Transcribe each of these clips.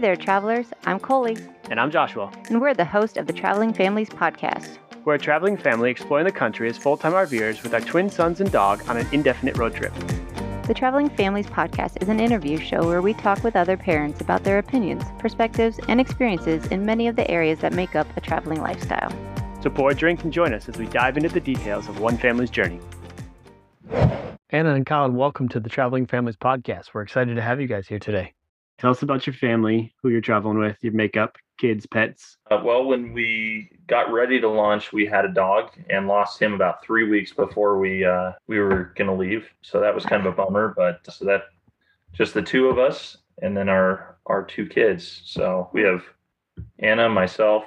Hey there, travelers. I'm Coley, And I'm Joshua. and we're the host of the Traveling Families podcast. We're a traveling family exploring the country as full time RVers with our twin sons and dog on an indefinite road trip. The Traveling Families podcast is an interview show where we talk with other parents about their opinions, perspectives, and experiences in many of the areas that make up a traveling lifestyle. So pour a drink and join us as we dive into the details of one family's journey. Anna and Colin, welcome to the Traveling Families podcast. We're excited to have you guys here today. Tell us about your family, who you're traveling with, your makeup, kids, pets. Uh, well, when we got ready to launch, we had a dog and lost him about three weeks before we uh, we were gonna leave. So that was kind of a bummer. But so that just the two of us, and then our our two kids. So we have Anna, myself,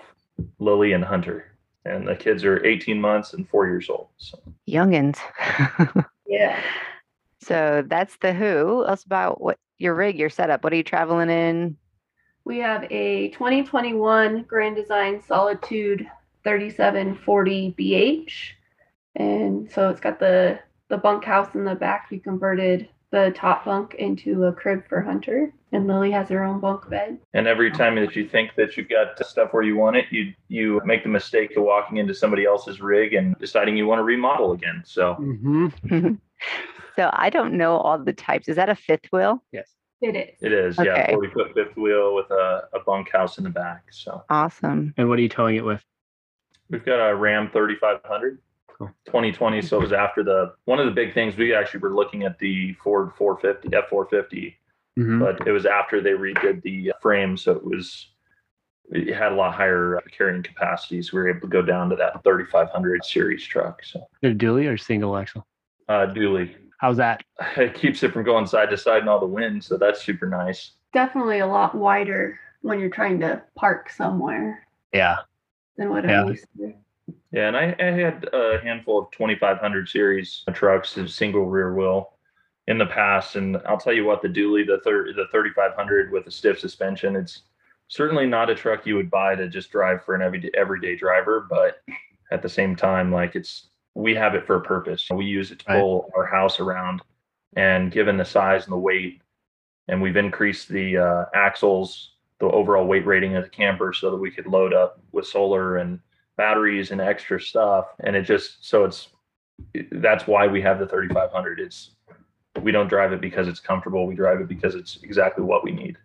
Lily, and Hunter, and the kids are 18 months and four years old. So Youngins. Yeah. so that's the who. Us about what your rig, your setup. What are you traveling in? We have a 2021 Grand Design Solitude 3740 BH. And so it's got the the bunkhouse in the back. We converted the top bunk into a crib for Hunter. And Lily has her own bunk bed. and every time that you think that you've got stuff where you want it, you you make the mistake of walking into somebody else's rig and deciding you want to remodel again. So Mm-hmm. so I don't know all the types. Is that a fifth wheel? Yes. It is. It is, yeah, Okay. 40 foot fifth wheel with a, a bunkhouse in the back. So Awesome. And what are you towing it with? we've got a Ram 3500 Cool. 2020. So it was after the one of the big things we actually were looking at the Ford 450 F450, Mm-hmm. but it was after they redid the frame. So it was, it had a lot higher uh, carrying capacity. So we were able to go down to that 3500 series truck. So A dually or single axle? Uh, dually. How's that? It keeps it from going side to side in all the wind. So that's super nice. Definitely a lot wider when you're trying to park somewhere Yeah. than what Yeah. I'm used to. Yeah, and I, I had a handful of 2500 series trucks, a single rear wheel, in the past, and I'll tell you what, the dually, the thir- the 3500 with a stiff suspension, it's certainly not a truck you would buy to just drive for an everyday everyday driver, but at the same time, like it's we have it for a purpose. We use it to Right. pull our house around, and given the size and the weight, and we've increased the uh, axles, the overall weight rating of the camper, so that we could load up with solar and batteries and extra stuff and it just so it's that's why we have the 3500 it's we don't drive it because it's comfortable we drive it because it's exactly what we need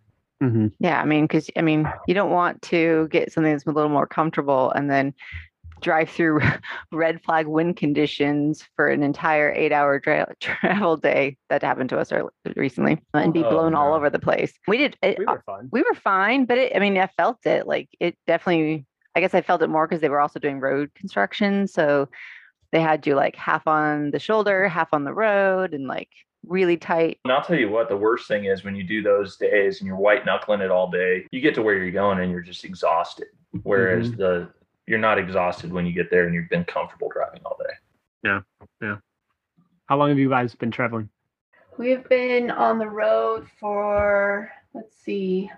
Mm-hmm. Yeah, I mean, because I mean, you don't want to get something that's a little more comfortable and then drive through red flag wind conditions for an entire eight-hour tra- travel day. That happened to us early, recently, uh, and be Oh, blown all over the place. We did. It, We were fun. we were fine, but it, I mean, I felt it. Like it definitely. I guess I felt it more because they were also doing road construction, so they had you like half on the shoulder, half on the road, and like really tight. and i'll tell you what the worst thing is when you do those days and you're white knuckling it all day you get to where you're going and you're just exhausted whereas the you're not exhausted when you get there and you've been comfortable driving all day Yeah. Yeah. How long have you guys been traveling? We've been on the road for, let's see,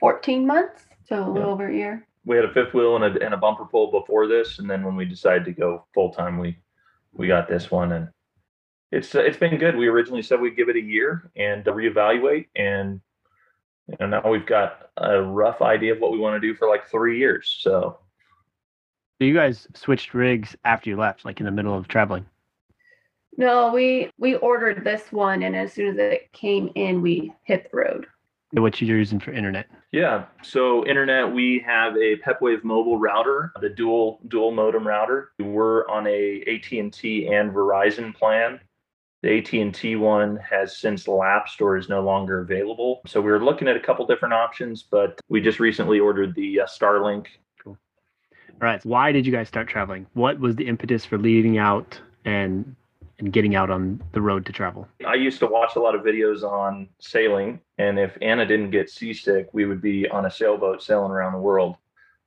14 months. So a little over a year. we had a fifth wheel and a, and a bumper pull before this and then when we decided to go full time we we got this one and it's it's been good we originally said we'd give it a year and reevaluate and you know now we've got a rough idea of what we want to do for like three years so So you guys switched rigs after you left, like in the middle of traveling. No, we we ordered this one, and as soon as it came in, we hit the road. What you're using for internet. yeah so internet we have a pepwave mobile router the dual dual modem router we're on a at&t and verizon plan The AT&T one has since lapsed or is no longer available. So we were looking at a couple different options, but we just recently ordered the uh, Starlink. Right. Why did you guys start traveling? What was the impetus for leaving out and and getting out on the road to travel? I used to watch a lot of videos on sailing, and if Anna didn't get seasick, we would be on a sailboat sailing around the world.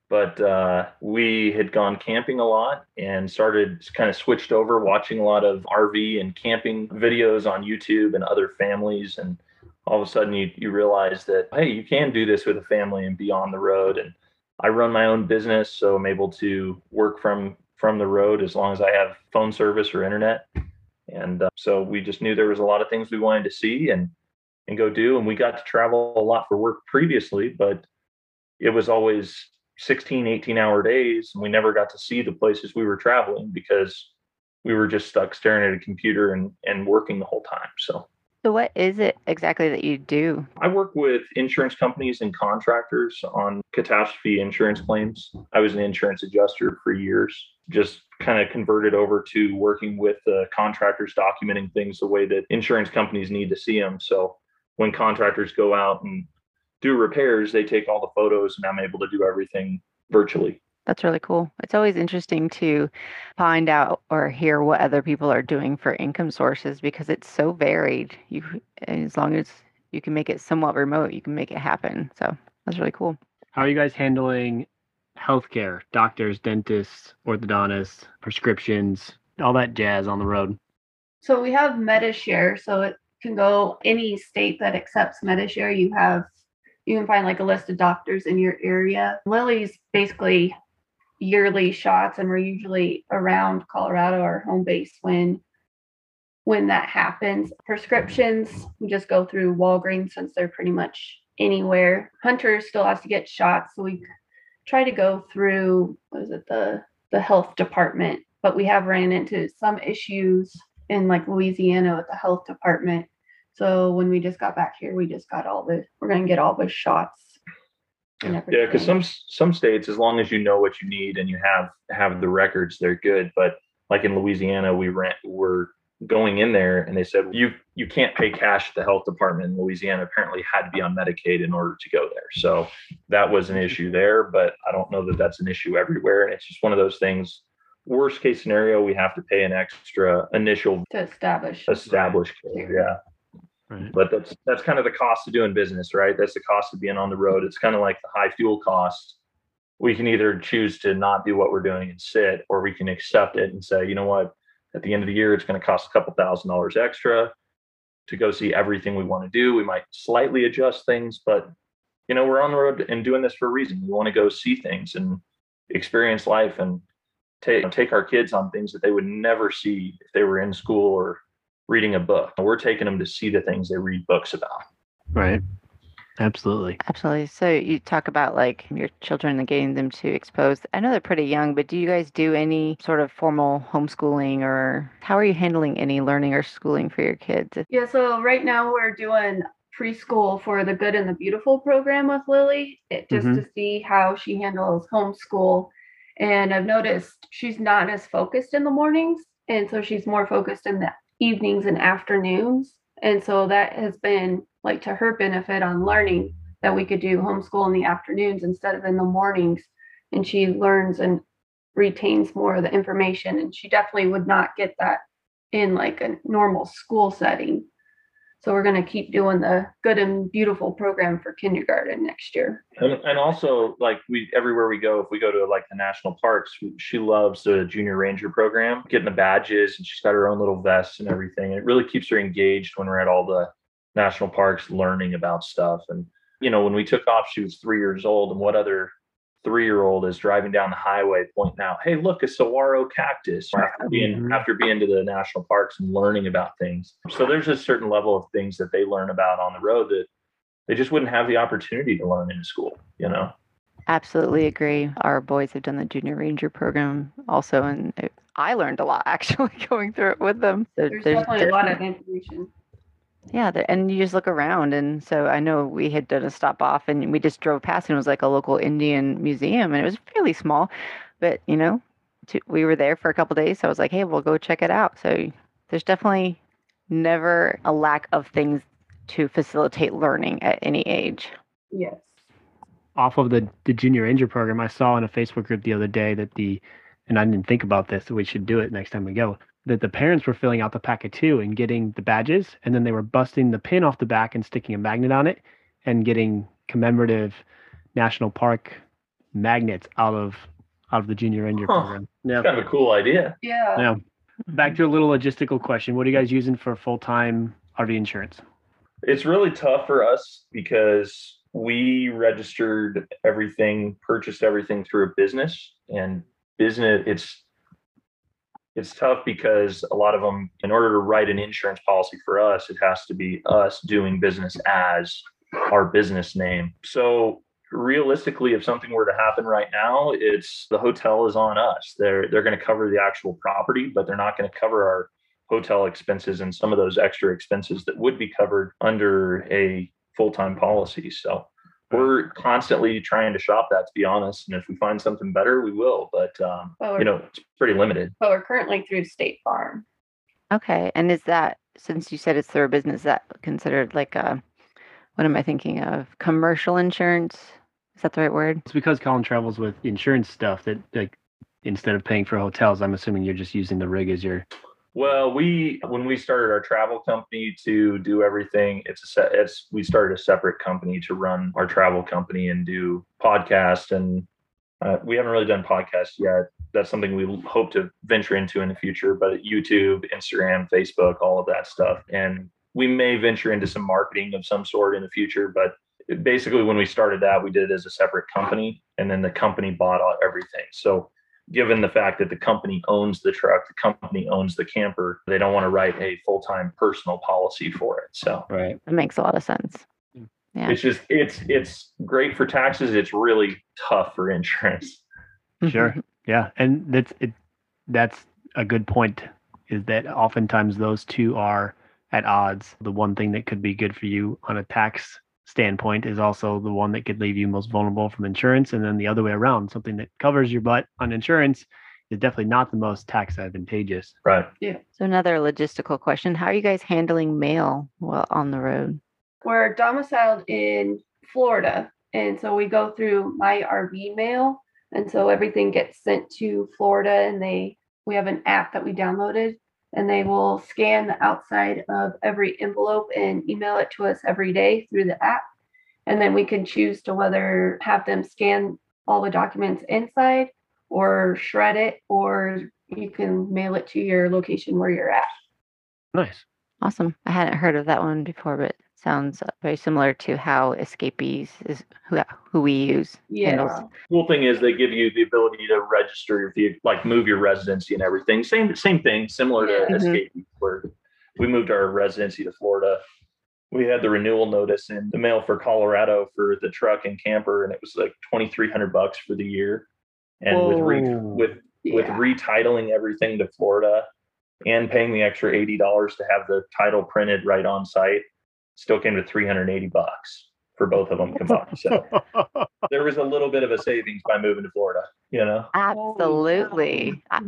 But uh, we had gone camping a lot and started kind of switched over watching a lot of RV and camping videos on YouTube and other families. And all of a sudden, you, you realize that, hey, you can do this with a family and be on the road. And I run my own business, so I'm able to work from from the road as long as I have phone service or internet. And uh, so we just knew there was a lot of things we wanted to see, and and go do. And we got to travel a lot for work previously, but it was always 16, 18 hour days. And we never got to see the places we were traveling because we were just stuck staring at a computer and, and working the whole time. So So what is it exactly that you do? I work with insurance companies and contractors on catastrophe insurance claims. I was an insurance adjuster for years, just kind of converted over to working with uh, contractors documenting things the way that insurance companies need to see them. So when contractors go out and do repairs, they take all the photos and I'm able to do everything virtually. That's really cool. It's always interesting to find out or hear what other people are doing for income sources because it's so varied. You as long as you can make it somewhat remote, you can make it happen. So that's really cool. How are you guys handling healthcare, doctors, dentists, orthodontists, prescriptions, all that jazz on the road? So we have Medi-Share, so it can go any state that accepts Medi-Share. You have you can find like a list of doctors in your area. Lily's basically yearly shots, and we're usually around Colorado, our home base, when when that happens. Prescriptions, we just go through Walgreens since they're pretty much anywhere. Hunter still has to get shots, so we try to go through what is it the the health department. But we have ran into some issues in like Louisiana with the health department. So when we just got back here, we just got all the we're gonna get all the shots. Yeah, because some some states, as long as you know what you need and you have have the mm. records, they're good. But like in Louisiana, we rent we're going in there and they said you you can't pay cash at the health department in Louisiana. Apparently, had to be on Medicaid in order to go there. So that was an mm-hmm. issue there. But I don't know that that's an issue everywhere. And it's just one of those things. Worst case scenario, we have to pay an extra initial to establish. established care. Yeah Right. but that's that's kind of the cost of doing business right? That's the cost of being on the road. It's kind of like the high fuel cost. We can either choose to not do what we're doing and sit or we can accept it and say you know what? At the end of the year it's going to cost a couple thousand dollars extra to go see everything we want to do. We might slightly adjust things but you know we're on the road and doing this for a reason. We want to go see things and experience life and take take our kids on things that they would never see if they were in school or reading a book. We're taking them to see the things they read books about. Right. Absolutely. Absolutely. So you talk about like your children and getting them to expose. I know they're pretty young, but do you guys do any sort of formal homeschooling or how are you handling any learning or schooling for your kids? Yeah, so right now we're doing preschool for the Good and the Beautiful program with Lily, it, just Mhm. to see how she handles homeschool. And I've noticed she's not as focused in the mornings, and so she's more focused in the evenings and afternoons. And so that has been like to her benefit on learning that we could do homeschool in the afternoons instead of in the mornings. And she learns and retains more of the information. And she definitely would not get that in like a normal school setting. So we're going to keep doing the good and beautiful program for kindergarten next year. And, and also, like we everywhere we go, if we go to like the national parks, she loves the junior ranger program, getting the badges, and she's got her own little vests and everything. It really keeps her engaged when we're at all the national parks, learning about stuff. And you know, when we took off, she was three years old, and what other three-year-old is driving down the highway pointing out, "Hey, look, a saguaro cactus!" After being Mhm. after being to the national parks and learning about things. So there's a certain level of things that they learn about on the road that they just wouldn't have the opportunity to learn in school. You know. Absolutely agree. Our boys have done the junior ranger program also, and it, I learned a lot actually going through it with them. So There's, definitely a lot of information. Yeah, and you just look around, and so I know we had done a stop off, and we just drove past, and it was like a local Indian museum, and it was fairly small, but you know, to, we were there for a couple days, so I was like, hey, we'll go check it out. So there's definitely never a lack of things to facilitate learning at any age. Yes. Off of the, the junior ranger program, I saw in a Facebook group the other day that the, and I didn't think about this, so we should do it next time we go, that the parents were filling out the packet too and getting the badges, and then they were busting the pin off the back and sticking a magnet on it and getting commemorative national park magnets out of out of the junior ranger Huh. program. Yeah. It's kind of a cool idea. Yeah. Yeah. Back to a little logistical question. What are you guys using for full time RV insurance? It's really tough for us because we registered everything, purchased everything through a business, and business it's it's tough because a lot of them, in order to write an insurance policy for us, it has to be us doing business as our business name. So realistically, if something were to happen right now, it's the hotel is on us. They're they're going to cover the actual property, but they're not going to cover our hotel expenses and some of those extra expenses that would be covered under a full-time policy. So we're constantly trying to shop that to be honest. And if we find something better, we will. But um, Well, you know, it's pretty limited. But we're currently through State Farm. Okay. And is that since you said it's through a business, is that considered like a what am I thinking of? Commercial insurance? Is that the right word? It's because Colin travels with insurance stuff that like instead of paying for hotels, I'm assuming you're just using the rig as your Well, we when we started our travel company to do everything, it's a set. It's we started a separate company to run our travel company and do podcast, and uh, we haven't really done podcasts yet. That's something we hope to venture into in the future. But YouTube, Instagram, Facebook, all of that stuff, and we may venture into some marketing of some sort in the future. But basically, when we started that, we did it as a separate company, and then the company bought everything. So given the fact that the company owns the truck, the company owns the camper, they don't want to write a full time personal policy for it. So right. That makes a lot of sense. Yeah. it's just it's it's great for taxes. It's really tough for insurance. Sure. Yeah, and that's it. That's a good point. Is that oftentimes those two are at odds. The one thing that could be good for you on a tax standpoint is also the one that could leave you most vulnerable from insurance, and then the other way around. Something that covers your butt on insurance is definitely not the most tax advantageous. Right. Yeah. So another logistical question: How are you guys handling mail while on the road? We're domiciled in Florida. And so we go through my RV mail. And so everything gets sent to Florida and they we have an app that we downloaded and they will scan the outside of every envelope and email it to us every day through the app. And then we can choose to whether have them scan all the documents inside or shred it or you can mail it to your location where you're at. Nice. Awesome. I hadn't heard of that one before, but sounds uh, very similar to how Escapees is who who we use. handles. Yeah. Cool thing is they give you the ability to register your vehicle, like move your residency and everything. Same same thing, similar to Yeah. Mhm. Escape, where we moved our residency to Florida. We had the renewal notice in the mail for Colorado for the truck and camper, and it was like twenty three hundred bucks for the year. And with re- Whoa. with with retitling everything to Florida and paying the extra eighty dollars to have the title printed right on site, still came to three hundred eighty bucks for both of them combined. So there was a little bit of a savings by moving to Florida. You know, Absolutely. I-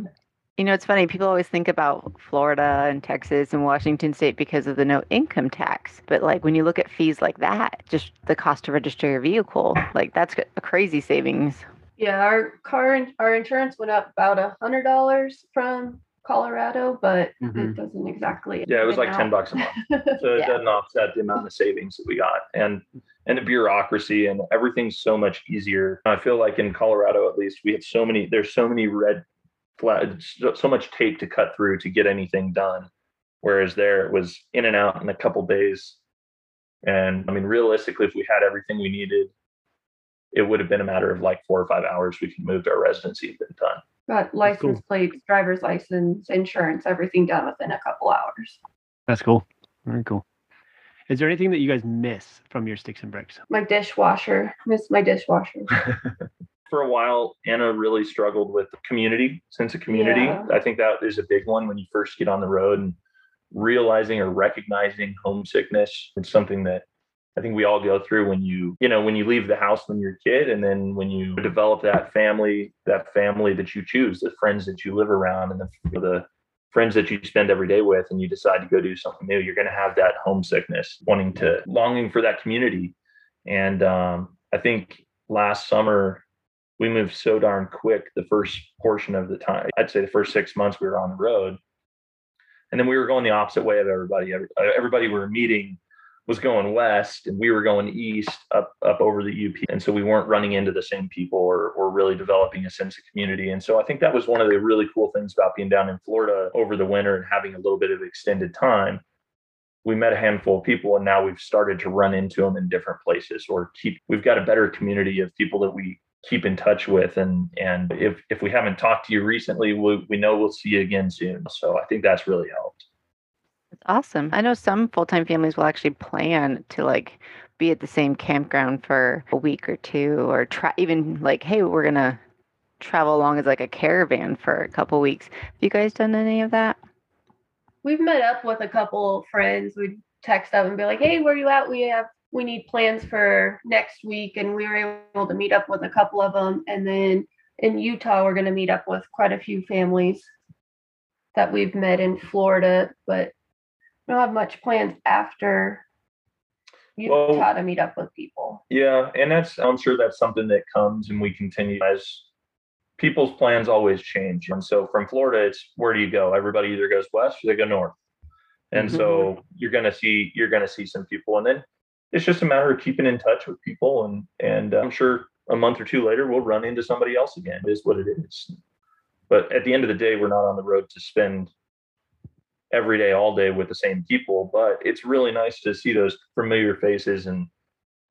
You know, it's funny. People always think about Florida and Texas and Washington State because of the no income tax. But like when you look at fees like that, just the cost to register your vehicle, like that's a crazy savings. Yeah, our car our insurance went up about a hundred dollars from Colorado, but Mhm. it doesn't exactly. yeah, it was even like ten bucks a month, so it Yeah. doesn't offset the amount of savings that we got, and and the bureaucracy and everything's so much easier. I feel like in Colorado, at least, we had so many. There's so many red flags, so, so much tape to cut through to get anything done. Whereas there, it was in and out in a couple days. And I mean, realistically, if we had everything we needed, it would have been a matter of like four or five hours. We could move to our residency and been done. Got license plates, driver's license, insurance, everything done within a couple hours. That's cool. Very cool. Is there anything that you guys miss from your sticks and bricks? My dishwasher, miss my dishwasher. for a while, Anna really struggled with community, sense of community. Yeah. I think that is a big one when you first get on the road and realizing or recognizing homesickness. It's something that I think we all go through when you, you know, when you leave the house when you're a kid and then when you develop that family, that family that you choose, the friends that you live around and the, the friends that you spend every day with and you decide to go do something new, you're going to have that homesickness, wanting to, longing for that community. And um, I think last summer, we moved so darn quick the first portion of the time. I'd say the first six months we were on the road. And then we were going the opposite way of everybody. Everybody we were meeting was going west and we were going east up up over the UP. And so we weren't running into the same people or, or really developing a sense of community. And so I think that was one of the really cool things about being down in Florida over the winter and having a little bit of extended time. We met a handful of people and now we've started to run into them in different places or keep we've got a better community of people that we keep in touch with and and if if we haven't talked to you recently we, we know we'll see you again soon so i think that's really helped That's awesome. I know some full-time families will actually plan to like be at the same campground for a week or two or try even like, hey, we're gonna travel along as like a caravan for a couple weeks. Have you guys done any of that? We've met up with a couple friends. We'd text them and be like, "Hey, where you at? We have we need plans for next week." And we were able to meet up with a couple of them. And then in Utah, we're going to meet up with quite a few families that we've met in Florida, but don't have much plans after Well- Utah to meet up with people. Yeah, and that's I'm sure that's something that comes and we continue as people's plans always change. And so from Florida, it's where do you go? Everybody either goes west or they go north. And so mm-hmm. you're gonna see you're gonna see some people, and then it's just a matter of keeping in touch with people, and and uh, I'm sure a month or two later we'll run into somebody else again. It is what it is. But at the end of the day, we're not on the road to spend every day, all day with the same people. But it's really nice to see those familiar faces and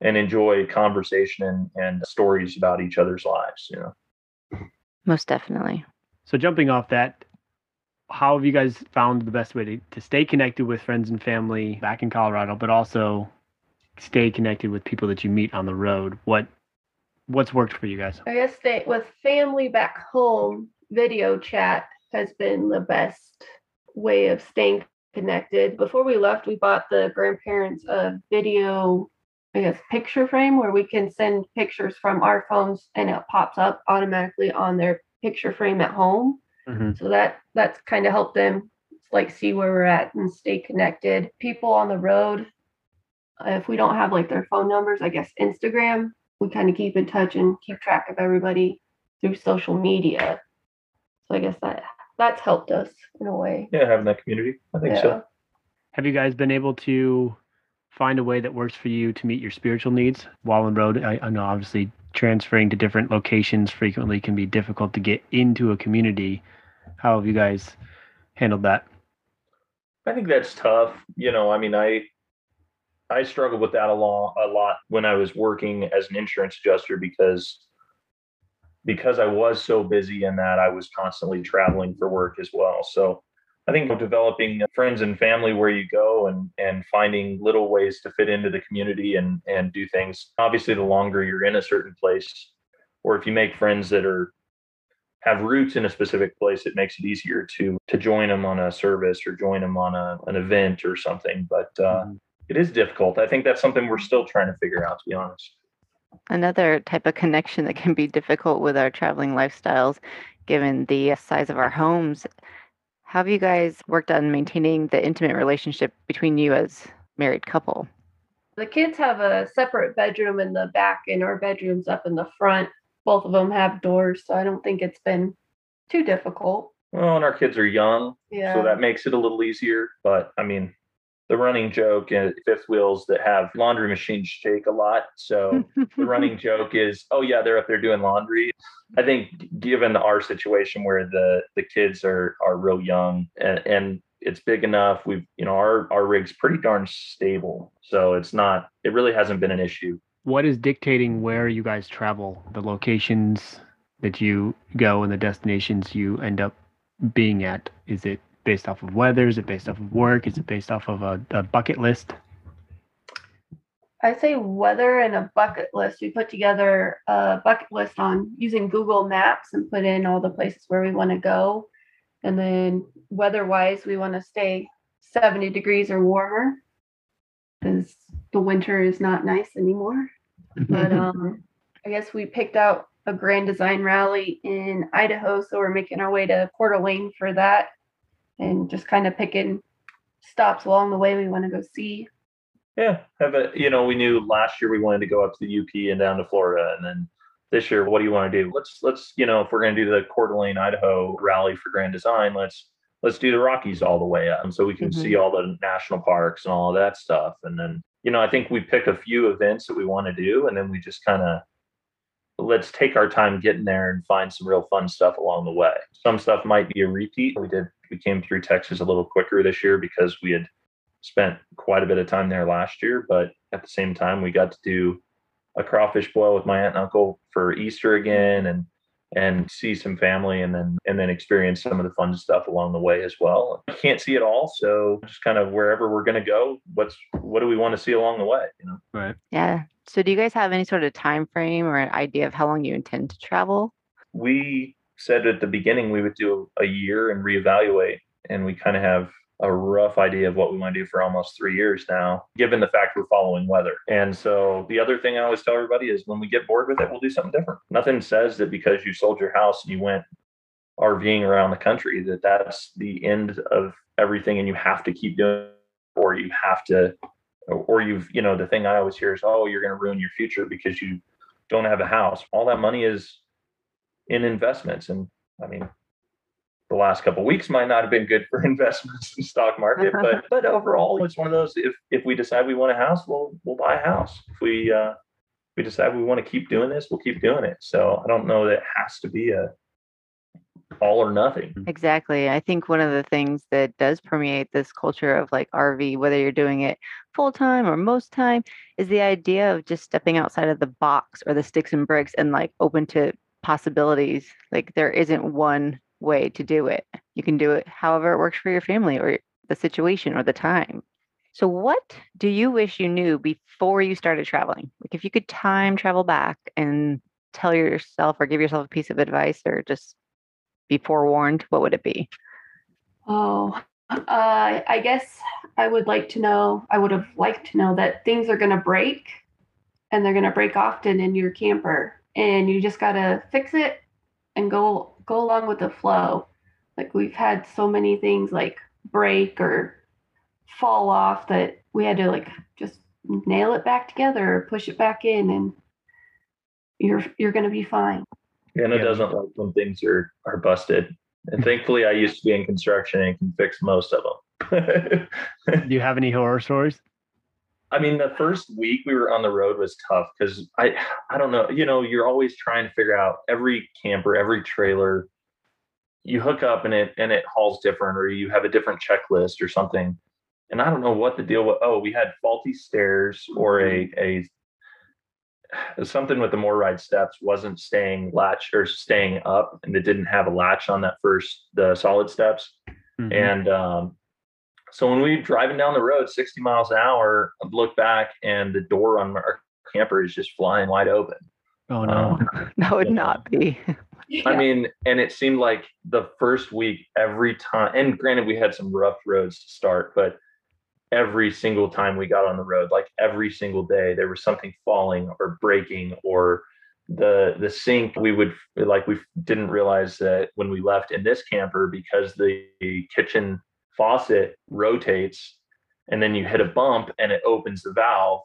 and enjoy conversation and, and stories about each other's lives. You know, Most definitely. So jumping off that, how have you guys found the best way to, to stay connected with friends and family back in Colorado, but also stay connected with people that you meet on the road? What what's worked for you guys? I guess they, with family back home, video chat has been the best way of staying connected. Before we left, we bought the grandparents a video, I guess, picture frame where we can send pictures from our phones and it pops up automatically on their picture frame at home. Mhm. So that that's kind of helped them like see where we're at and stay connected. People on the road, if we don't have like their phone numbers, I guess Instagram, we kind of keep in touch and keep track of everybody through social media. So I guess that that's helped us in a way. yeah, having that community, I think Yeah. so. Have you guys been able to find a way that works for you to meet your spiritual needs while on road? I, I know obviously transferring to different locations frequently can be difficult to get into a community. How have you guys handled that? I think that's tough. You know, I mean, I I struggled with that a lot a lot when I was working as an insurance adjuster because because I was so busy in that I was constantly traveling for work as well. So I think developing friends and family where you go and and finding little ways to fit into the community and and do things. Obviously, the longer you're in a certain place, or if you make friends that are have roots in a specific place, it makes it easier to to join them on a service or join them on a, an event or something. But uh, Mhm. it is difficult. I think that's something we're still trying to figure out, to be honest. Another type of connection that can be difficult with our traveling lifestyles, given the size of our homes. How have you guys worked on maintaining the intimate relationship between you as married couple? The kids have a separate bedroom in the back and our bedroom's up in the front. Both of them have doors, so I don't think it's been too difficult. Well, and our kids are young, Yeah. so that makes it a little easier. But I mean, the running joke at fifth wheels that have laundry machines shake a lot. So the running joke is, oh yeah, they're up there doing laundry. I think given our situation where the the kids are are real young and, and it's big enough, we've you know our our rig's pretty darn stable, so it's not it really hasn't been an issue. What is dictating where you guys travel, the locations that you go and the destinations you end up being at? Is it based off of weather? Is it based off of work? Is it based off of a, a bucket list? I say weather and a bucket list. We put together a bucket list on using Google Maps and put in all the places where we want to go. And then weather wise, we want to stay 70 degrees or warmer because the winter is not nice anymore. But um, I guess we picked out a grand design rally in Idaho. So we're making our way to Coeur d'Alene for that and just kind of picking stops along the way we want to go see. Yeah, have a you know we knew last year we wanted to go up to the UP and down to Florida, and then this year, what do you want to do? Let's let's you know if we're going to do the Coeur d'Alene, Idaho rally for Grand Design, let's let's do the Rockies all the way up, so we can Mhm. see all the national parks and all of that stuff. And then you know I think we pick a few events that we want to do, and then we just kind of let's take our time getting there and find some real fun stuff along the way. Some stuff might be a repeat. We did we came through Texas a little quicker this year because we had spent quite a bit of time there last year, but at the same time, we got to do a crawfish boil with my aunt and uncle for Easter again, and and see some family, and then and then experience some of the fun stuff along the way as well. I can't see it all, so just kind of wherever we're gonna go, what's what do we want to see along the way? You know. Right. Yeah. So do you guys have any sort of time frame or an idea of how long you intend to travel? We said at the beginning we would do a year and reevaluate, and we kind of have a rough idea of what we want to do for almost three years now, given the fact we're following weather. And so the other thing I always tell everybody is when we get bored with it, we'll do something different. Nothing says that because you sold your house and you went RVing around the country that that's the end of everything and you have to keep doing or you have to or you've you know the thing I always hear is oh you're going to ruin your future because you don't have a house. All that money is in investments and I mean the last couple weeks might not have been good for investments in stock market, but but overall, it's one of those. If if we decide we want a house, we'll we'll buy a house. If we uh, if we decide we want to keep doing this, we'll keep doing it. So I don't know that it has to be a all or nothing. Exactly. I think one of the things that does permeate this culture of like RV, whether you're doing it full time or most time, is the idea of just stepping outside of the box or the sticks and bricks and like open to possibilities. Like there isn't one way to do it. You can do it however it works for your family or the situation or the time. So, what do you wish you knew before you started traveling? Like, if you could time travel back and tell yourself or give yourself a piece of advice or just be forewarned, what would it be? Oh, uh, I guess I would like to know, I would have liked to know that things are going to break and they're going to break often in your camper. And you just got to fix it and go go along with the flow. Like we've had so many things like break or fall off that we had to like just nail it back together or push it back in and you're you're gonna be fine. Anna yeah. doesn't like when things are are busted. And thankfully I used to be in construction and can fix most of them. Do you have any horror stories? I mean, the first week we were on the road was tough because I, I don't know, you know, you're always trying to figure out every camper, every trailer, you hook up and it and it hauls different, or you have a different checklist or something. And I don't know what the deal was. Oh, we had faulty stairs or a a something with the MORryde steps wasn't staying latch or staying up, and it didn't have a latch on that first the solid steps. Mm-hmm. And um, so when we driving down the road 60 miles an hour, I look back and the door on our camper is just flying wide open. Oh no. Um, that would not be. yeah. I mean, and it seemed like the first week, every time, and granted, we had some rough roads to start, but every single time we got on the road, like every single day, there was something falling or breaking or the the sink we would like we didn't realize that when we left in this camper because the kitchen faucet rotates and then you hit a bump and it opens the valve.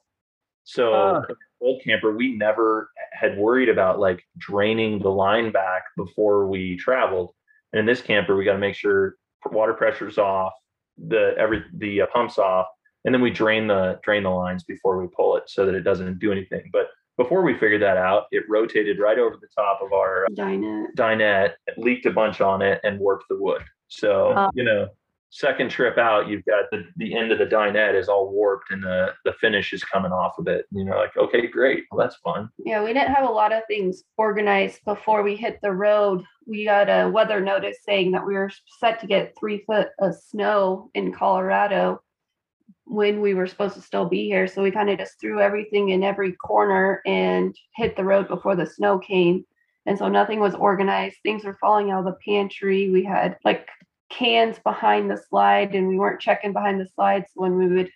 So uh. old camper, we never had worried about like draining the line back before we traveled. And in this camper, we got to make sure water pressure's off, the every the uh, pumps off, and then we drain the drain the lines before we pull it so that it doesn't do anything. But before we figured that out, it rotated right over the top of our dinette, dinette leaked a bunch on it, and warped the wood. So uh, you know, second trip out, you've got the, the end of the dinette is all warped and the, the finish is coming off of it. And you're like, okay, great. Well, that's fun. Yeah, we didn't have a lot of things organized before we hit the road. We got a weather notice saying that we were set to get three foot of snow in Colorado when we were supposed to still be here. So we kind of just threw everything in every corner and hit the road before the snow came. And so nothing was organized. Things were falling out of the pantry. We had like cans behind the slide and we weren't checking behind the slides when we would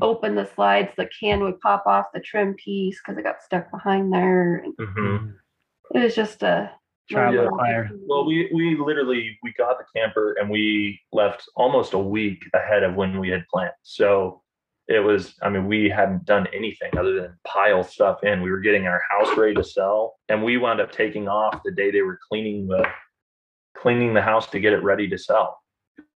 open the slides the can would pop off the trim piece because it got stuck behind there mm-hmm. it was just a trial yeah. fire well we we literally we got the camper and we left almost a week ahead of when we had planned so it was i mean we hadn't done anything other than pile stuff in we were getting our house ready to sell and we wound up taking off the day they were cleaning the cleaning the house to get it ready to sell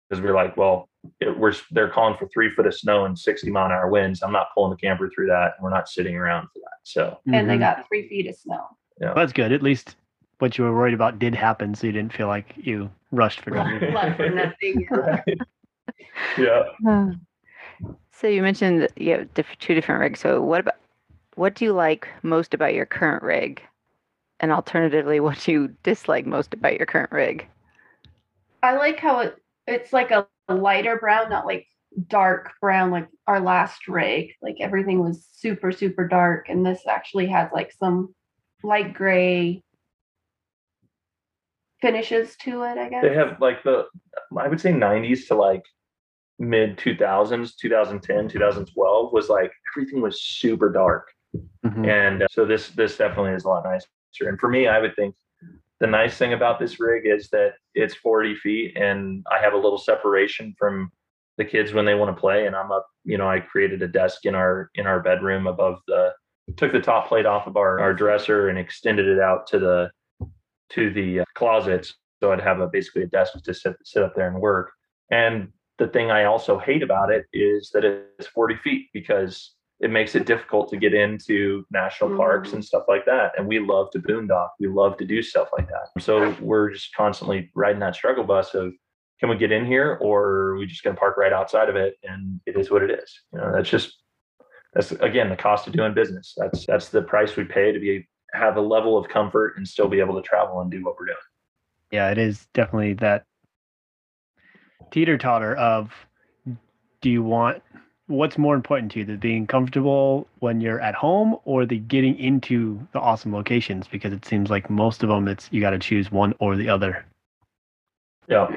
because we are like, well, it, we're they're calling for three foot of snow and 60 mile an hour winds. I'm not pulling the camper through that. We're not sitting around for that. So and mm-hmm. they got three feet of snow. Yeah, that's good. At least what you were worried about did happen, so you didn't feel like you rushed for nothing. for nothing. right. Yeah. So you mentioned you have two different rigs. So what about what do you like most about your current rig? And alternatively, what do you dislike most about your current rig? I like how it it's like a lighter brown, not like dark brown like our last rig. Like everything was super, super dark. And this actually has like some light gray finishes to it, I guess. They have like the, I would say 90s to like mid 2000s, 2010, 2012 was like everything was super dark. Mhm. And uh, so this this definitely is a lot nicer. And for me, I would think the nice thing about this rig is that it's 40 feet and I have a little separation from the kids when they want to play. And I'm up, you know, I created a desk in our in our bedroom above the took the top plate off of our, our dresser and extended it out to the to the uh, closets. So I'd have a basically a desk to sit sit up there and work. And the thing I also hate about it is that it's 40 feet because it makes it difficult to get into national parks Mhm. and stuff like that. And we love to boondock. We love to do stuff like that. So we're just constantly riding that struggle bus of can we get in here or are we just gonna park right outside of it and it is what it is. You know, that's just that's again the cost of doing business. That's that's the price we pay to be have a level of comfort and still be able to travel and do what we're doing. Yeah, it is definitely that teeter totter of do you want what's more important to you, the being comfortable when you're at home or the getting into the awesome locations? Because it seems like most of them, it's you got to choose one or the other. Yeah.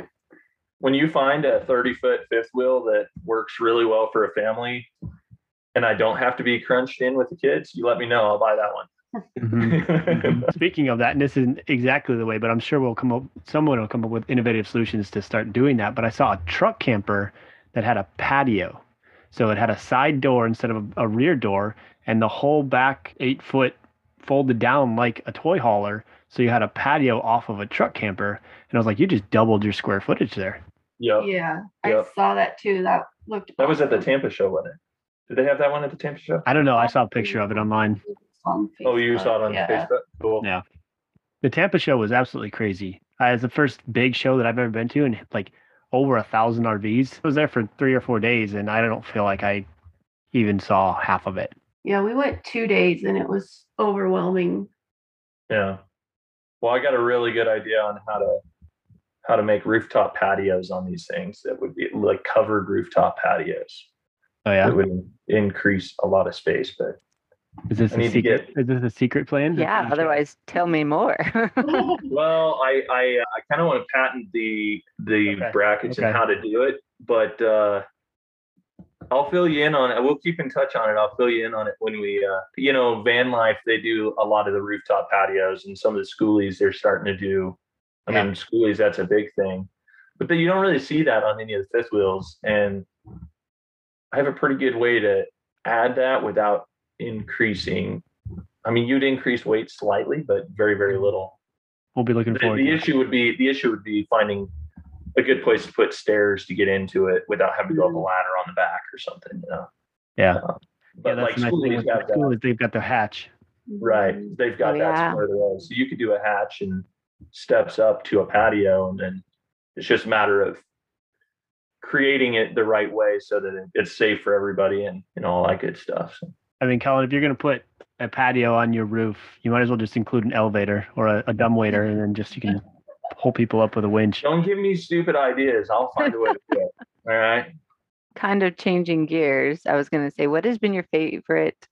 When you find a 30 foot fifth wheel that works really well for a family and I don't have to be crunched in with the kids, you let me know. I'll buy that one. Mhm. Speaking of that, and this isn't exactly the way, but I'm sure we'll come up, someone will come up with innovative solutions to start doing that. But I saw a truck camper that had a patio. So it had a side door instead of a, a rear door, and the whole back eight foot folded down like a toy hauler. So you had a patio off of a truck camper. And I was like, you just doubled your square footage there. Yep. Yeah, Yep. I saw that too. That looked. That was at the. Tampa show, wasn't it? Did they have that one at the Tampa show? I don't know. I saw a picture of it online. On Oh, you saw it on yeah. Facebook? Cool. Yeah. The Tampa show was absolutely crazy. Uh, it's the first big show that I've ever been to, and like over a thousand RVs. I was there for three or four days, and I don't feel like I even saw half of it. Yeah, we went two days and it was overwhelming. Yeah. Well, I got a really good idea on how to how to make rooftop patios on these things that would be like covered rooftop patios. Oh yeah, It would increase a lot of space, but is this I a secret? get- Is this a secret plan? Yeah, otherwise tell me more. Well, I I, uh, I kind of want to patent the the Okay. brackets Okay. and how to do it, but uh, I'll fill you in on it. We'll keep in touch on it. I'll fill you in on it when we, uh, you know, van life. They do a lot of the rooftop patios, and some of the schoolies they're starting to do. I mean, schoolies that's a big thing, but then you don't really see that on any of the fifth wheels. And I have a pretty good way to add that without increasing. I mean, you'd increase weight slightly, but very, very little. We'll be looking The, forward. the to it. issue would be the issue would be finding a good place to put stairs to get into it without having to go up a Mhm. ladder on the back or something, you know. Yeah. Uh, Yeah, but that's like nice thing schoolies with got school that, is they've got the hatch. right? They've got Oh, that yeah. squared away, so you could do a hatch and steps up to a patio, and then it's just a matter of creating it the right way so that it's safe for everybody and you know all that good stuff. So, I mean, Colin, if you're gonna put a patio on your roof, you might as well just include an elevator or a, a dumb waiter, and then just you can pull people up with a winch. don't give me stupid ideas. I'll find a way to do it. All right. kind of changing gears. I was going to say, what has been your favorite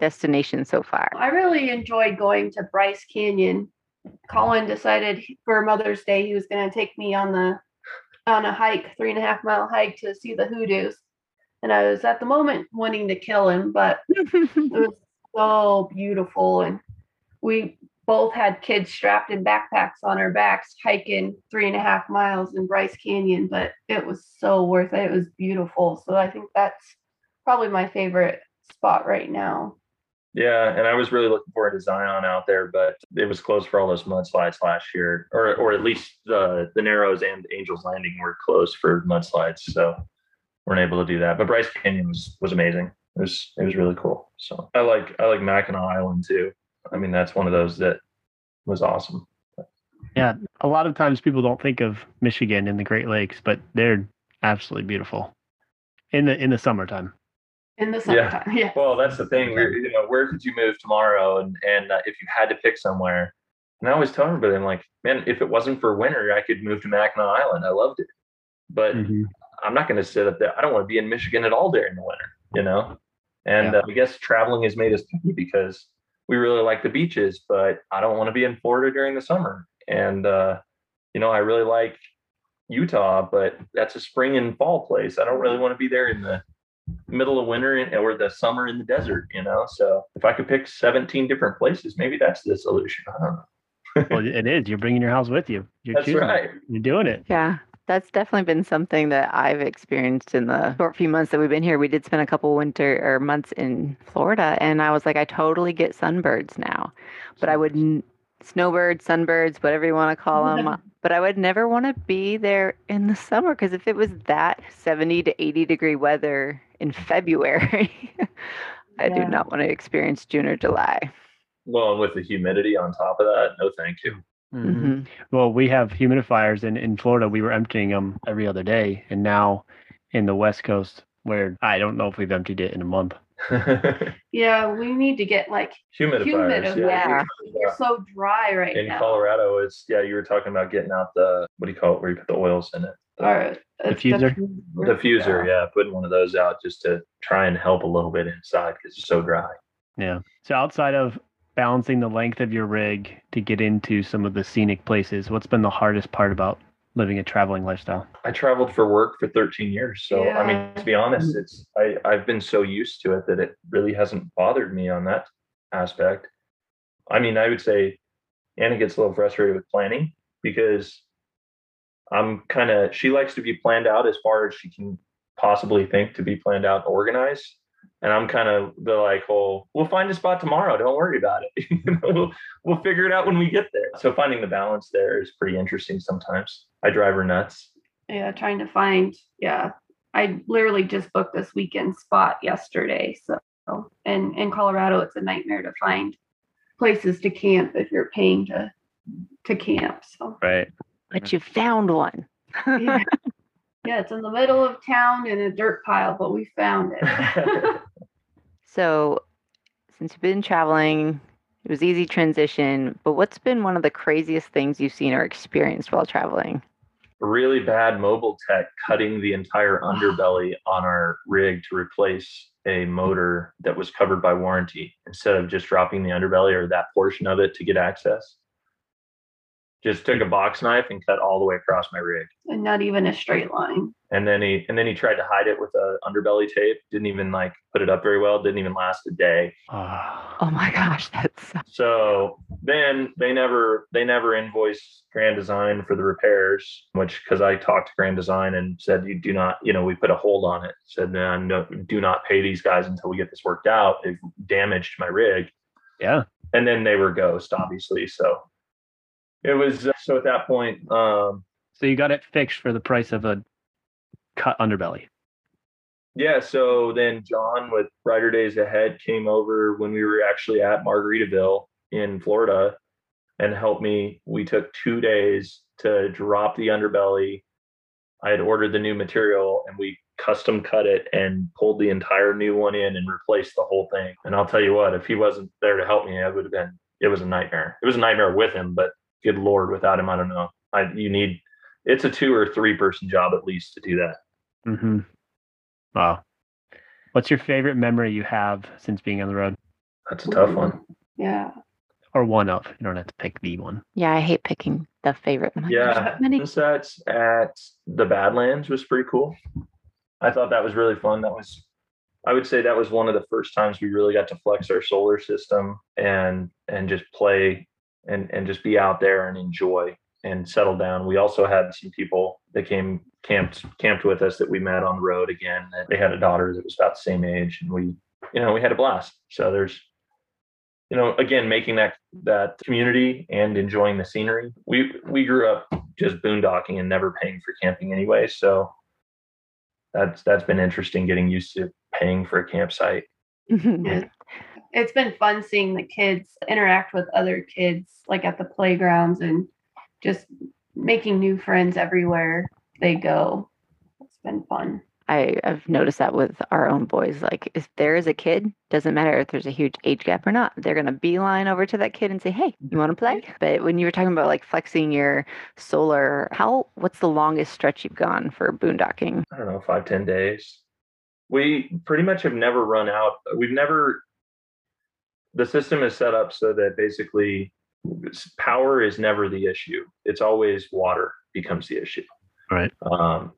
destination so far? I really enjoyed going to Bryce Canyon. Colin decided for Mother's Day he was going to take me on the on a hike, three and a half mile hike to see the hoodoos. And I was at the moment wanting to kill him, but it was so beautiful. And we both had kids strapped in backpacks on our backs hiking three and a half miles in Bryce Canyon, but it was so worth it. It was beautiful. So I think that's probably my favorite spot right now. Yeah, and I was really looking forward to Zion out there, but it was closed for all those mudslides last year, or or at least the the Narrows and Angels Landing were closed for mudslides, so weren't able to do that. But Bryce Canyon was was amazing. It was it was really cool. So I like I like Mackinac Island too. I mean that's one of those that was awesome. Yeah, a lot of times people don't think of Michigan and the Great Lakes, but they're absolutely beautiful in the in the summertime. in the Yeah. summertime. Yeah. Well, that's the thing. Where, you know, where could you move tomorrow? And and uh, if you had to pick somewhere, and I always tell everybody, I'm like, man, if it wasn't for winter, I could move to Mackinac Island. I loved it, but Mhm. I'm not going to sit up there. I don't want to be in Michigan at all during the winter, you know. And Yeah. uh, I guess traveling has made us picky because we really like the beaches, but I don't want to be in Florida during the summer. And uh, you know, I really like Utah, but that's a spring and fall place. I don't really want to be there in the middle of winter in, or the summer in the desert, you know. So if I could pick 17 different places, maybe that's the solution. I don't know. well, it is. You're bringing your house with you. You're That's choosing right. You're doing it. Yeah, that's definitely been something that I've experienced in the short few months that we've been here. We did spend a couple winter or months in Florida, and I was like, I totally get sunbirds now, but I would n- snowbirds, sunbirds, whatever you want to call mm-hmm. them. but I would never want to be there in the summer because if it was that 70 to 80 degree weather in February, I Yeah. do not want to experience June or July. Well, and with the humidity on top of that, no, thank you. Mhm. Mhm. Well, we have humidifiers in, in Florida. We were emptying them every other day. And now in the West Coast, where I don't know if we've emptied it in a month. Yeah, we need to get like Humidifiers. Humidifier. Yeah. it's so dry right In now. Colorado, it's yeah. You were talking about getting out the what do you call it? Where you put the oils in it? Or a Diffuser? diffuser. Yeah, putting one of those out just to try and help a little bit inside because it's so dry. Yeah. So outside of balancing the length of your rig to get into some of the scenic places, what's been the hardest part about living a traveling lifestyle? I traveled for work for 13 years, so I mean, to be honest, it's I I've been so used to it that it really hasn't bothered me on that aspect. I mean, I would say Anna gets a little frustrated with planning because I'm kind of she likes to be planned out as far as she can possibly think to be planned out and organized. And I'm kind of the like, oh, we'll find a spot tomorrow. Don't worry about it. You know, we'll, we'll figure it out when we get there. So finding the balance there is pretty interesting sometimes. I drive her nuts. yeah, trying to find. Yeah, I literally just booked this weekend spot yesterday. So, and in Colorado, it's a nightmare to find places to camp if you're paying to to camp. So, Right. But you found one. yeah, yeah it's in the middle of town in a dirt pile, but we found it. So, since you've been traveling, it was easy transition. But what's been one of the craziest things you've seen or experienced while traveling? really bad mobile tech cutting the entire underbelly on our rig to replace a motor that was covered by warranty instead of just dropping the underbelly or that portion of it to get access. Just took a box knife and cut all the way across my rig. and not even a straight line. And then he and then he tried to hide it with a underbelly tape. Didn't even like put it up very well. Didn't even last a day. Ah. Oh my gosh, that's So then they never they never invoiced Grand Design for the repairs, which because I talked to Grand Design and said you do not, you know, we put a hold on it. Said no, no, do not pay these guys until we get this worked out. They've damaged my rig, yeah. and then they were ghost, obviously. So it was so at that point, um, So you got it fixed for the price of a cut underbelly. Yeah, so then John with Brighter Days Ahead came over when we were actually at Margaritaville in Florida and helped me. We took two days to drop the underbelly. I had ordered the new material and we custom cut it and pulled the entire new one in and replaced the whole thing. And I'll tell you what, if he wasn't there to help me, it would have been it was a nightmare. It was a nightmare with him, but good lord, without him, I don't know. I you need it's a two or three person job at least to do that. Mm-hmm. Wow. What's your favorite memory you have since being on the road? That's a tough one. Yeah. Or one of? You don't have to pick the one. yeah. I hate picking the favorite. I'm like, Yeah. so many. Sunsets at the Badlands was pretty cool. I thought that was really fun. That was, I would say that was one of the first times we really got to flex our solar system and and just play and and just be out there and enjoy and settle down. We also had some people that came camped camped with us that we met on the road again. That they had a daughter that was about the same age, and we, you know, we had a blast. So there's you know again making that that community and enjoying the scenery we we grew up just boondocking and never paying for camping anyway so that's that's been interesting getting used to paying for a campsite Yeah. It's been fun seeing the kids interact with other kids, like at the playgrounds, and just making new friends everywhere they go. It's been fun. I, I've noticed that with our own boys. Like, if there is a kid, doesn't matter if there's a huge age gap or not, they're gonna beeline over to that kid and say, "Hey, you want to play?" But when you were talking about like flexing your solar, how what's the longest stretch you've gone for boondocking? I don't know, five ten days. We pretty much have never run out. We've never. The system is set up so that basically power is never the issue. It's always water becomes the issue. Right. Um,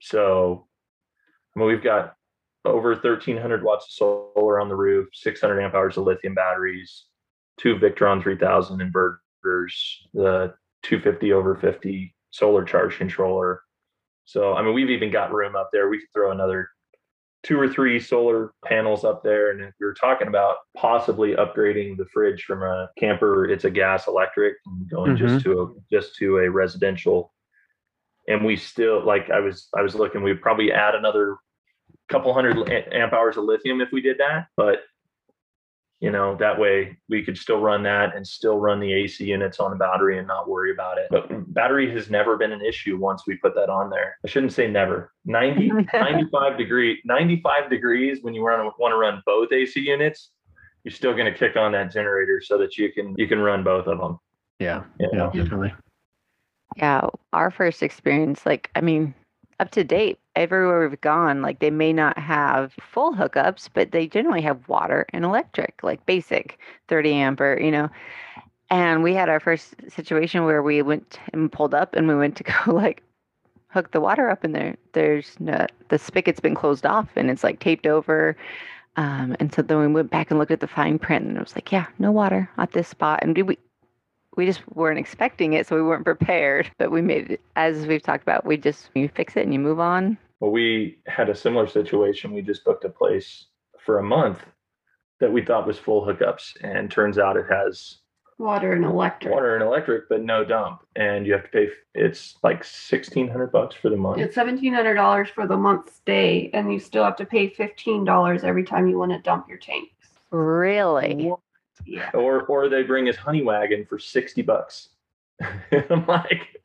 so, I mean, we've got over 1,300 watts of solar on the roof, 600 amp hours of lithium batteries, two Victron 3000 inverters, the 250 over 50 solar charge controller. So, I mean, we've even got room up there. We could throw another two or three solar panels up there. And if we were talking about possibly upgrading the fridge from a camper, it's a gas electric and going Mhm. just to a just to a residential. And we still like I was I was looking, we'd probably add another couple hundred amp hours of lithium if we did that. But you know, that way we could still run that and still run the AC units on a battery and not worry about it. But battery has never been an issue once we put that on there. I shouldn't say never. 90, 95 degree, 95 degrees when you run, want to run both AC units, you're still going to kick on that generator so that you can you can run both of them. Yeah. You Yeah. Definitely. Yeah, our first experience, like, I mean, up to date, everywhere we've gone, like, they may not have full hookups, but they generally have water and electric, like basic 30 ampere, you know. And we had our first situation where we went and pulled up and we went to go, like, hook the water up in there. There's no, the spigot's been closed off and it's like taped over. Um, and so then we went back and looked at the fine print and it was like, yeah, no water at this spot. And we, we just weren't expecting it, so we weren't prepared. But we made it, as we've talked about, we just you fix it and you move on. Well, we had a similar situation. We just booked a place for a month that we thought was full hookups, and turns out it has Water and electric. water and electric, but no dump. And you have to pay. It's like sixteen hundred bucks for the month. It's seventeen hundred dollars for the month stay, and you still have to pay fifteen dollars every time you want to dump your tanks. Really? Yeah. or or they bring his honey wagon for 60 bucks i'm like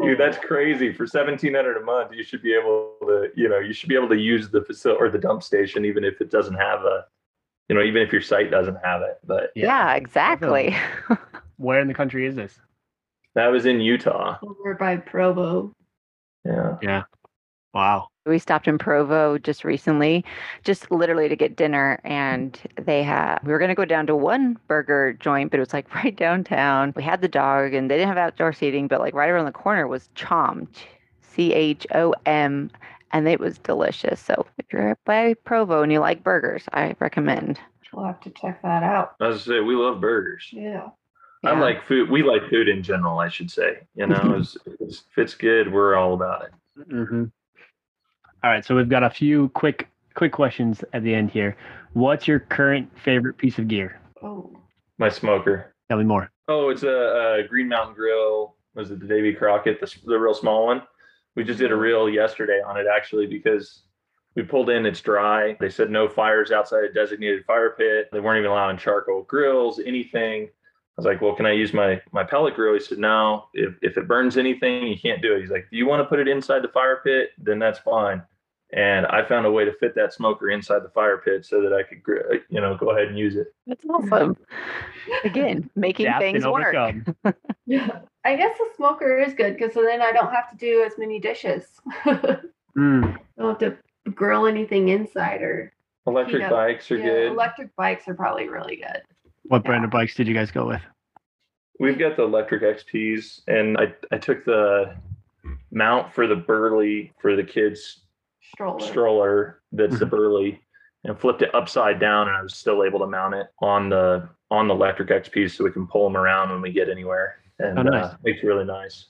dude that's crazy for 1700 a month you should be able to you know you should be able to use the facility or the dump station even if it doesn't have a you know even if your site doesn't have it but Yeah, exactly. Where in the country is this? that was in utah Over by Provo. Yeah. Yeah Wow. We stopped in Provo just recently, just literally to get dinner, and they had we were gonna go down to one burger joint, but it was like right downtown. We had the dog, and they didn't have outdoor seating, but like right around the corner was Chom, C H O M, and it was delicious. So if you're by Provo and you like burgers, I recommend. We'll have to check that out. i was say we love burgers Yeah. i like food we like food in general i should say you know it's, it's, if it's good we're all about it Mm-hmm. All right. So we've got a few quick quick questions at the end here. What's your current favorite piece of gear? Oh. my smoker Tell me more. Oh, it's a, a Green Mountain Grill. Was it the Davy Crockett, the, the real small one? We just did a mm-hmm. reel yesterday on it actually because we pulled in. It's dry. They said no fires outside a designated fire pit. They weren't even allowing charcoal grills, anything. I was like, well, can I use my my pellet grill? He said, no. If if it burns anything, you can't do it. He's like, do you want to put it inside the fire pit? Then that's fine. And I found a way to fit that smoker inside the fire pit so that I could, you know, go ahead and use it. That's awesome. Again, making Adapt things work. Yeah. I guess the smoker is good because then I don't have to do as many dishes. I Mm. don't have to grill anything inside or Electric Yeah. bikes are Yeah, good. Electric bikes are probably really good. What brand of bikes did you guys go with? We've got the Lectric XPs, and I I took the mount for the Burley for the kids Stroller. stroller that's the Burley, and flipped it upside down, and I was still able to mount it on the on the Lectric XP so we can pull them around when we get anywhere, and Oh, nice. uh, makes it really nice.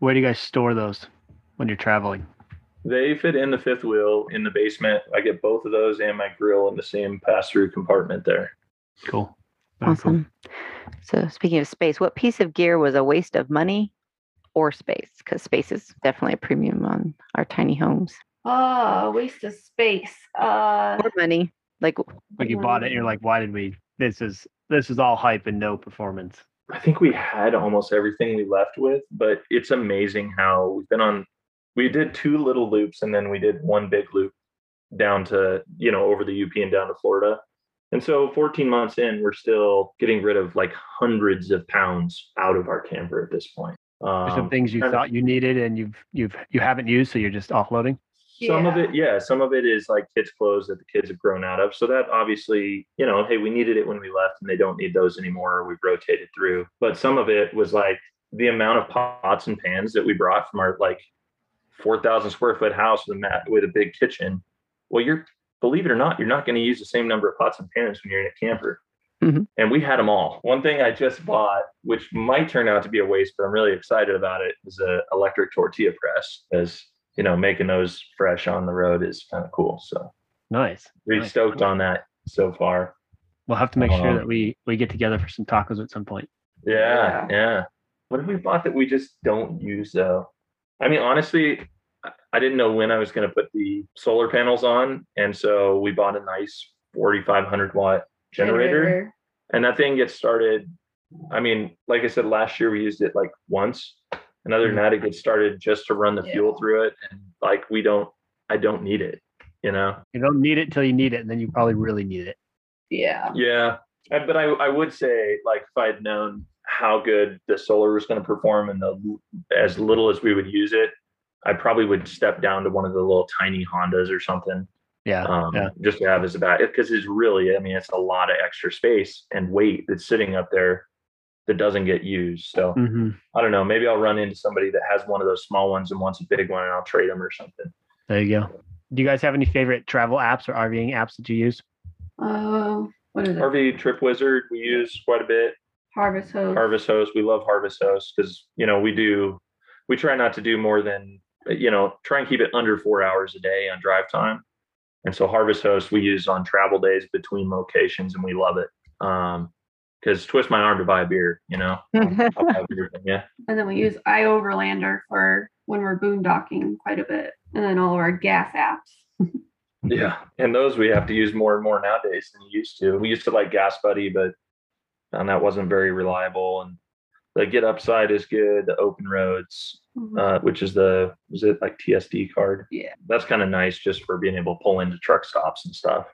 Where do you guys store those when you're traveling? They fit in the fifth wheel in the basement. I get both of those and my grill in the same pass through compartment there. Cool. Very cool. Awesome. So speaking of space, what piece of gear was a waste of money or space? Because space is definitely a premium on our tiny homes. Oh, waste of space. Uh, Or money. Like Like you bought it, and you're like, why did we? This is this is all hype and no performance. I think we had almost everything we left with, but it's amazing how we've been on we did two little loops and then we did one big loop down to you know over the UP and down to Florida. And so 14 months in, we're still getting rid of like hundreds of pounds out of our camper at this point. There's some Um, things you and- thought you needed and you've you've you haven't used, so you're just offloading. Some of it, yeah, some of it is like kids' clothes that the kids have grown out of. So that obviously, you know, hey, we needed it when we left and they don't need those anymore. We've rotated through. But some of it was like the amount of pots and pans that we brought from our like 4,000 square foot house with a mat with a big kitchen. Well, you're, believe it or not, you're not going to use the same number of pots and pans when you're in a camper. Mhm. And we had them all. One thing I just bought, which might turn out to be a waste, but I'm really excited about it, is an electric tortilla press. As you know, making those fresh on the road is kind of cool. So Nice. pretty Nice. stoked on that so far. We'll have to make sure Um, that we we get together for some tacos at some point. Yeah, yeah. What have we bought that we just don't use though? I mean, honestly, I- I didn't know when I was going to put the solar panels on, and so we bought a nice 4,500 watt generator, and that thing gets started. I mean, like I said, last year we used it like once, and other than that, it gets started just to run the Yeah. fuel through it, and like we don't, I don't need it, you know. You don't need it till you need it, and then you probably really need it. Yeah. Yeah, but I I would say like if I'd known how good the solar was going to perform and the as little as we would use it, I probably would step down to one of the little tiny Hondas or something, Yeah. um, yeah. just to have as a back because it's really I mean it's a lot of extra space and weight that's sitting up there that doesn't get used. So hmm I don't know, maybe I'll run into somebody that has one of those small ones and wants a big one and I'll trade them or something. There you go. Do you guys have any favorite travel apps or RVing apps that you use? Um, what is it? RV Trip Wizard we use quite a bit. Harvest Host. Harvest Host. We love Harvest Host because you know we do we try not to do more than you know try and keep it under four hours a day on drive time. And so Harvest Host we use on travel days between locations, and we love it. Um, because twist my arm to buy a beer, you know. I'll buy a beer from. And then we use iOverlander for when we're boondocking quite a bit. And then all of our gas apps. Yeah, and those we have to use more and more nowadays than you used to. We used to like Gas Buddy, but and that wasn't very reliable. And the Get Upside is good. The Open Roads, uh, which is the was it like TSD card? Yeah. that's kind of nice just for being able to pull into truck stops and stuff.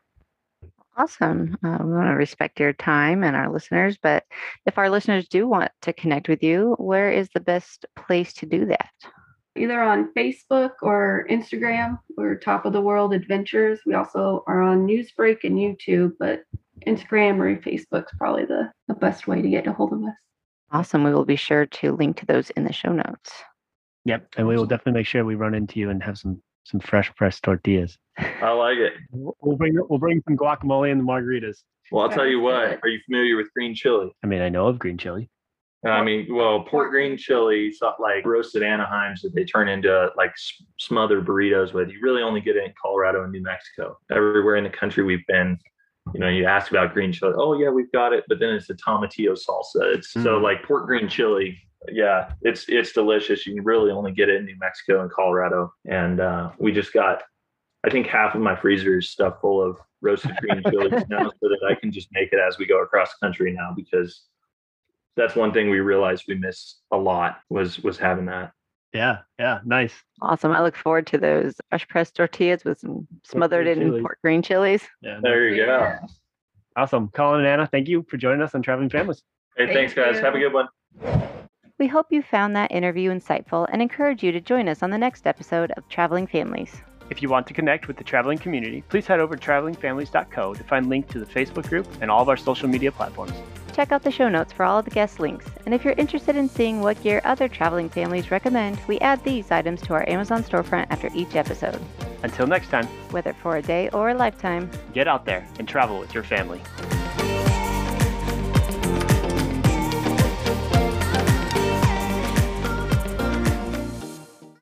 Awesome. Uh, we want to respect your time and our listeners, but if our listeners do want to connect with you, where is the best place to do that? Either on Facebook or Instagram. We're Top of the World Adventures. We also are on Newsbreak and YouTube, but Instagram or Facebook's probably the, the best way to get a hold of us. Awesome. We will be sure to link to those in the show notes. Yep. And we will definitely make sure we run into you and have some some fresh pressed tortillas. I like it. We'll we'll bring we'll bring some guacamole and the margaritas. Well, I'll tell you Sounds what. Are you familiar with green chili? I mean, I know of green chili. I mean, well, port green chili, so like roasted Anaheims that they turn into like s- smothered burritos with. You really only get it in Colorado and New Mexico. Everywhere in the country we've been, you know, you ask about green chili. Oh yeah, we've got it, but then it's a tomatillo salsa. It's so Mm. like pork green chili. Yeah, it's it's delicious. You can really only get it in New Mexico and Colorado. And uh, we just got, I think half of my freezer is stuffed full of roasted green chilies now, so that I can just make it as we go across the country now because that's one thing we realized we miss a lot was was having that. Yeah. Yeah. Nice. Awesome. I look forward to those fresh pressed tortillas with some smothered in chilies. pork green chilies. Yeah. There you go. Awesome. Colin and Anna, thank you for joining us on Traveling Families. Hey, Thank thanks guys. Have a good one. We hope you found that interview insightful and encourage you to join us on the next episode of Traveling Families. If you want to connect with the traveling community, please head over to travelingfamilies.co to find links to the Facebook group and all of our social media platforms. Check out the show notes for all of the guest links. And if you're interested in seeing what gear other traveling families recommend, we add these items to our Amazon storefront after each episode. Until next time, Whether for a day or a lifetime, get out there and travel with your family.